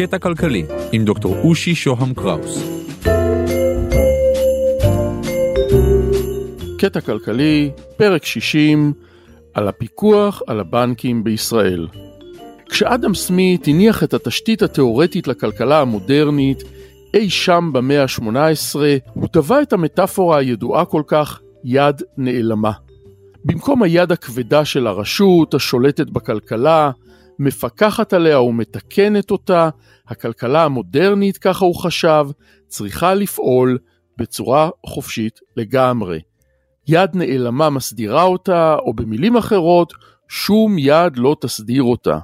קטע כלכלי עם דוקטור אושי שוהם קראוס. קטע כלכלי, פרק 60, על הפיקוח על הבנקים בישראל. כשאדם סמית הניח את התשתית התאורטית לכלכלה המודרנית, אי שם במאה ה-18, הוא טבע את המטאפורה הידועה כל כך, יד נעלמה. במקום היד הכבדה של הרשות השולטת בכלכלה, מפקחת עליה ומתקנת אותה, הכלכלה המודרנית, ככה הוא חשב, צריכה לפעול בצורה חופשית לגמרי. יד נעלמה מסדירה אותה, או במילים אחרות, שום יד לא תסדיר אותה.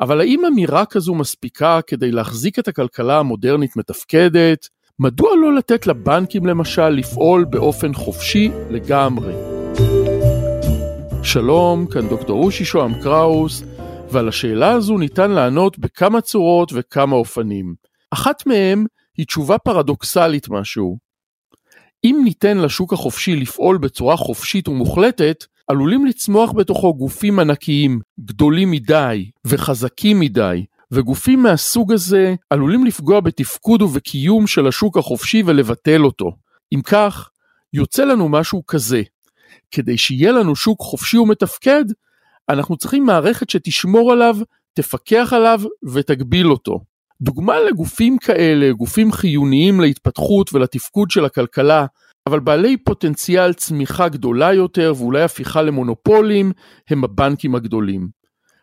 אבל האם אמירה כזו מספיקה כדי להחזיק את הכלכלה המודרנית מתפקדת? מדוע לא לתת לבנקים למשל לפעול באופן חופשי לגמרי? שלום, כאן דוקטור אושי שוהם קראוס, ועל השאלה הזו ניתן לענות בכמה צורות וכמה אופנים. אחת מהם היא תשובה פרדוקסלית משהו. אם ניתן לשוק החופשי לפעול בצורה חופשית ומוחלטת, עלולים לצמוח בתוכו גופים ענקיים, גדולים מדי וחזקים מדי, וגופים מהסוג הזה עלולים לפגוע בתפקוד ובקיום של השוק החופשי ולבטל אותו. אם כך, יוצא לנו משהו כזה. כדי שיהיה לנו שוק חופשי ומתפקד, אנחנו צריכים מערכת שתשמור עליו, תפקח עליו ותגביל אותו. דוגמה לגופים כאלה, גופים חיוניים להתפתחות ולתפקוד של הכלכלה, אבל בעלי פוטנציאל צמיחה גדולה יותר ואולי הפיכה למונופולים, הם הבנקים הגדולים.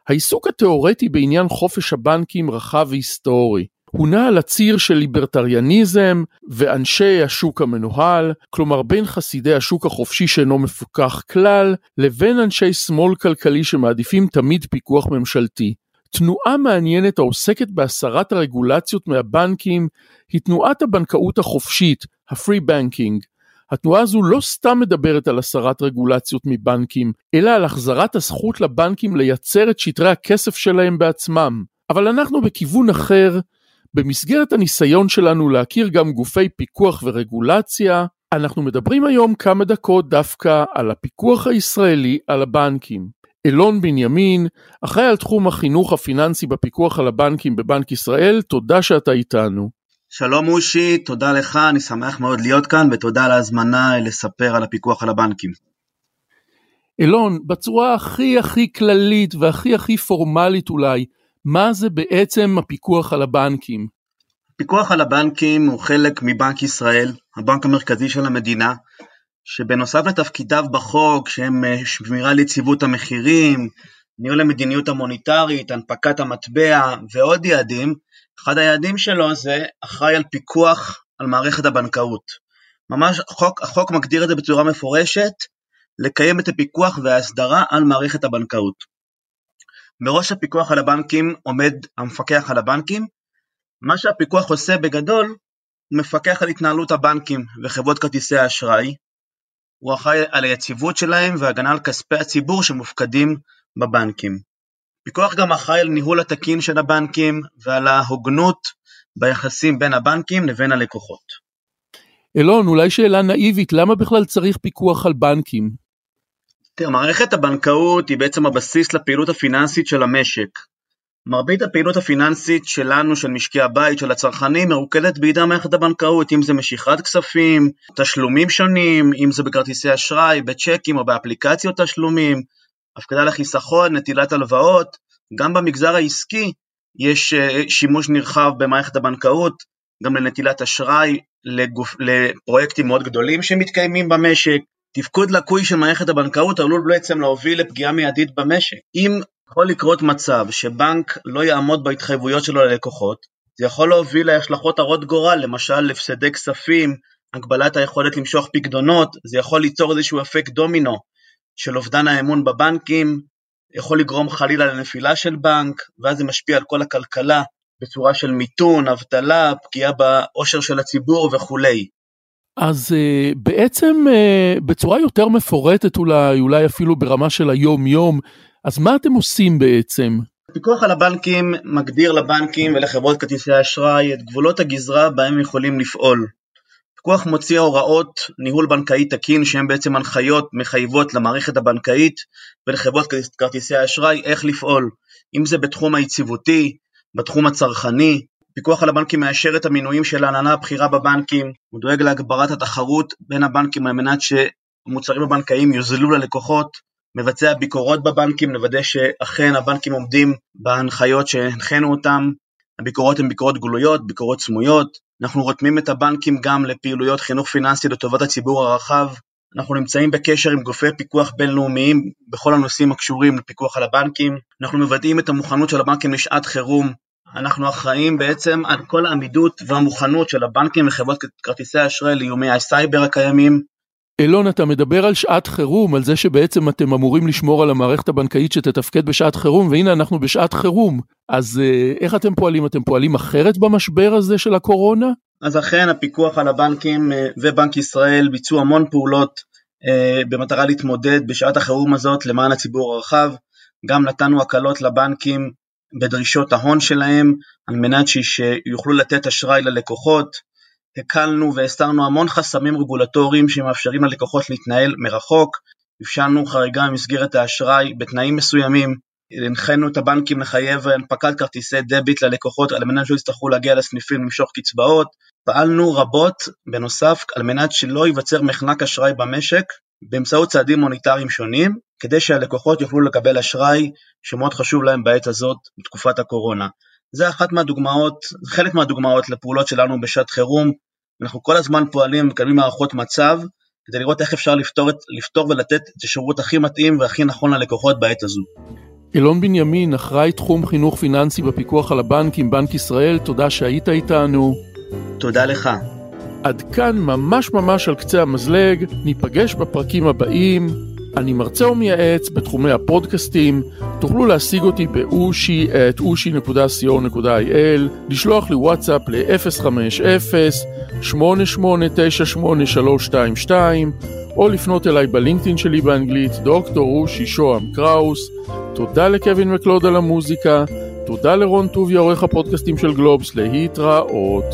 העיסוק התאורטי בעניין חופש הבנקים רחב והיסטורי. הוא נע על הציר של ליברטריאניזם ואנשי השוק המנוהל, כלומר בין חסידי השוק החופשי שאינו מפוקח כלל, לבין אנשי שמאל כלכלי שמעדיפים תמיד פיקוח ממשלתי. תנועה מעניינת העוסקת בהסרת הרגולציות מהבנקים היא תנועת הבנקאות החופשית, ה-free banking. התנועה הזו לא סתם מדברת על הסרת רגולציות מבנקים, אלא על החזרת הזכות לבנקים לייצר את שטרי הכסף שלהם בעצמם. אבל אנחנו בכיוון אחר, במסגרת הניסיון שלנו להכיר גם גופי פיקוח ורגולציה, אנחנו מדברים היום כמה דקות דווקא על הפיקוח הישראלי על הבנקים. אילון בנימין, אחראי על תחום החינוך הפיננסי בפיקוח על הבנקים בבנק ישראל, תודה שאתה איתנו. שלום אושי, תודה לך, אני שמח מאוד להיות כאן ותודה על ההזמנה לספר על הפיקוח על הבנקים. אילון, בצורה הכי הכי כללית והכי הכי פורמלית אולי, מה זה בעצם הפיקוח על הבנקים? הפיקוח על הבנקים הוא חלק מבנק ישראל, הבנק המרכזי של המדינה, שבנוסף לתפקידיו בחוק, שהם אה, שמירה על יציבות המחירים, ניהול המדיניות המוניטרית, הנפקת המטבע ועוד יעדים, אחד היעדים שלו זה אחראי על פיקוח על מערכת הבנקאות. ממש החוק, החוק מגדיר את זה בצורה מפורשת, לקיים את הפיקוח וההסדרה על מערכת הבנקאות. בראש הפיקוח על הבנקים עומד המפקח על הבנקים. מה שהפיקוח עושה בגדול, הוא מפקח על התנהלות הבנקים וחברות כרטיסי האשראי. הוא אחראי על היציבות שלהם והגנה על כספי הציבור שמופקדים בבנקים. פיקוח גם אחראי על ניהול התקין של הבנקים ועל ההוגנות ביחסים בין הבנקים לבין הלקוחות. אילון, אולי שאלה נאיבית, למה בכלל צריך פיקוח על בנקים? תראה, מערכת הבנקאות היא בעצם הבסיס לפעילות הפיננסית של המשק. מרבית הפעילות הפיננסית שלנו, של משקי הבית, של הצרכנים, מרוקדת בידי מערכת הבנקאות, אם זה משיכת כספים, תשלומים שונים, אם זה בכרטיסי אשראי, בצ'קים או באפליקציות תשלומים, הפקדה לחיסכון, נטילת הלוואות, גם במגזר העסקי יש אה, שימוש נרחב במערכת הבנקאות, גם לנטילת אשראי, לגופ, לפרויקטים מאוד גדולים שמתקיימים במשק. תפקוד לקוי של מערכת הבנקאות עלול בעצם להוביל לפגיעה מיידית במשק. אם יכול לקרות מצב שבנק לא יעמוד בהתחייבויות שלו ללקוחות, זה יכול להוביל להשלכות הרות גורל, למשל הפסדי כספים, הגבלת היכולת למשוך פקדונות, זה יכול ליצור איזשהו אפקט דומינו של אובדן האמון בבנקים, יכול לגרום חלילה לנפילה של בנק, ואז זה משפיע על כל הכלכלה בצורה של מיתון, אבטלה, פגיעה בעושר של הציבור וכולי. אז uh, בעצם uh, בצורה יותר מפורטת אולי, אולי אפילו ברמה של היום-יום, אז מה אתם עושים בעצם? הפיקוח על הבנקים מגדיר לבנקים ולחברות כרטיסי האשראי את גבולות הגזרה בהם הם יכולים לפעול. הפיקוח מוציא הוראות ניהול בנקאי תקין שהן בעצם הנחיות מחייבות למערכת הבנקאית ולחברות כרטיסי האשראי איך לפעול, אם זה בתחום היציבותי, בתחום הצרכני, פיקוח על הבנקים מאשר את המינויים של ההנהלה הבכירה בבנקים, הוא דואג להגברת התחרות בין הבנקים על מנת שהמוצרים הבנקאיים יוזלו ללקוחות, מבצע ביקורות בבנקים, לוודא שאכן הבנקים עומדים בהנחיות שהנחינו אותם, הביקורות הן ביקורות גלויות, ביקורות סמויות, אנחנו רותמים את הבנקים גם לפעילויות חינוך פיננסי לטובת הציבור הרחב, אנחנו נמצאים בקשר עם גופי פיקוח בינלאומיים בכל הנושאים הקשורים לפיקוח על הבנקים, אנחנו מוודאים את המוכנות של הבנקים לשעת חירום, אנחנו אחראים בעצם על כל העמידות והמוכנות של הבנקים וחברות כרטיסי האשראי לאיומי הסייבר הקיימים. אילון, אתה מדבר על שעת חירום, על זה שבעצם אתם אמורים לשמור על המערכת הבנקאית שתתפקד בשעת חירום, והנה אנחנו בשעת חירום. אז אה, איך אתם פועלים? אתם פועלים אחרת במשבר הזה של הקורונה? אז אכן הפיקוח על הבנקים אה, ובנק ישראל ביצעו המון פעולות אה, במטרה להתמודד בשעת החירום הזאת למען הציבור הרחב. גם נתנו הקלות לבנקים בדרישות ההון שלהם על מנת שיוכלו לתת אשראי ללקוחות. הקלנו והסרנו המון חסמים רגולטוריים שמאפשרים ללקוחות להתנהל מרחוק. אפשרנו חריגה ממסגרת האשראי בתנאים מסוימים. הנחינו את הבנקים לחייב הנפקת כרטיסי דביט ללקוחות על מנת שלא יצטרכו להגיע לסניפים למשוך קצבאות. פעלנו רבות בנוסף על מנת שלא ייווצר מחנק אשראי במשק באמצעות צעדים מוניטריים שונים, כדי שהלקוחות יוכלו לקבל אשראי שמאוד חשוב להם בעת הזאת בתקופת הקורונה. זה אחת מהדוגמאות, חלק מהדוגמאות לפעולות שלנו בשעת חירום. אנחנו כל הזמן פועלים ומקדמים מערכות מצב כדי לראות איך אפשר לפתור, לפתור ולתת את השירות הכי מתאים והכי נכון ללקוחות בעת הזו. אילון בנימין, אחראי תחום חינוך פיננסי בפיקוח על הבנקים, בנק ישראל, תודה שהיית איתנו. תודה לך. עד כאן ממש ממש על קצה המזלג, ניפגש בפרקים הבאים. אני מרצה ומייעץ בתחומי הפודקאסטים, תוכלו להשיג אותי באושי את אושי.co.il, לשלוח לי וואטסאפ ל-05-0-8898-322 או לפנות אליי בלינקדאין שלי באנגלית, דוקטור אושי שוהם קראוס. תודה לקווין מקלוד על המוזיקה, תודה לרון טוביה עורך הפודקאסטים של גלובס, להתראות.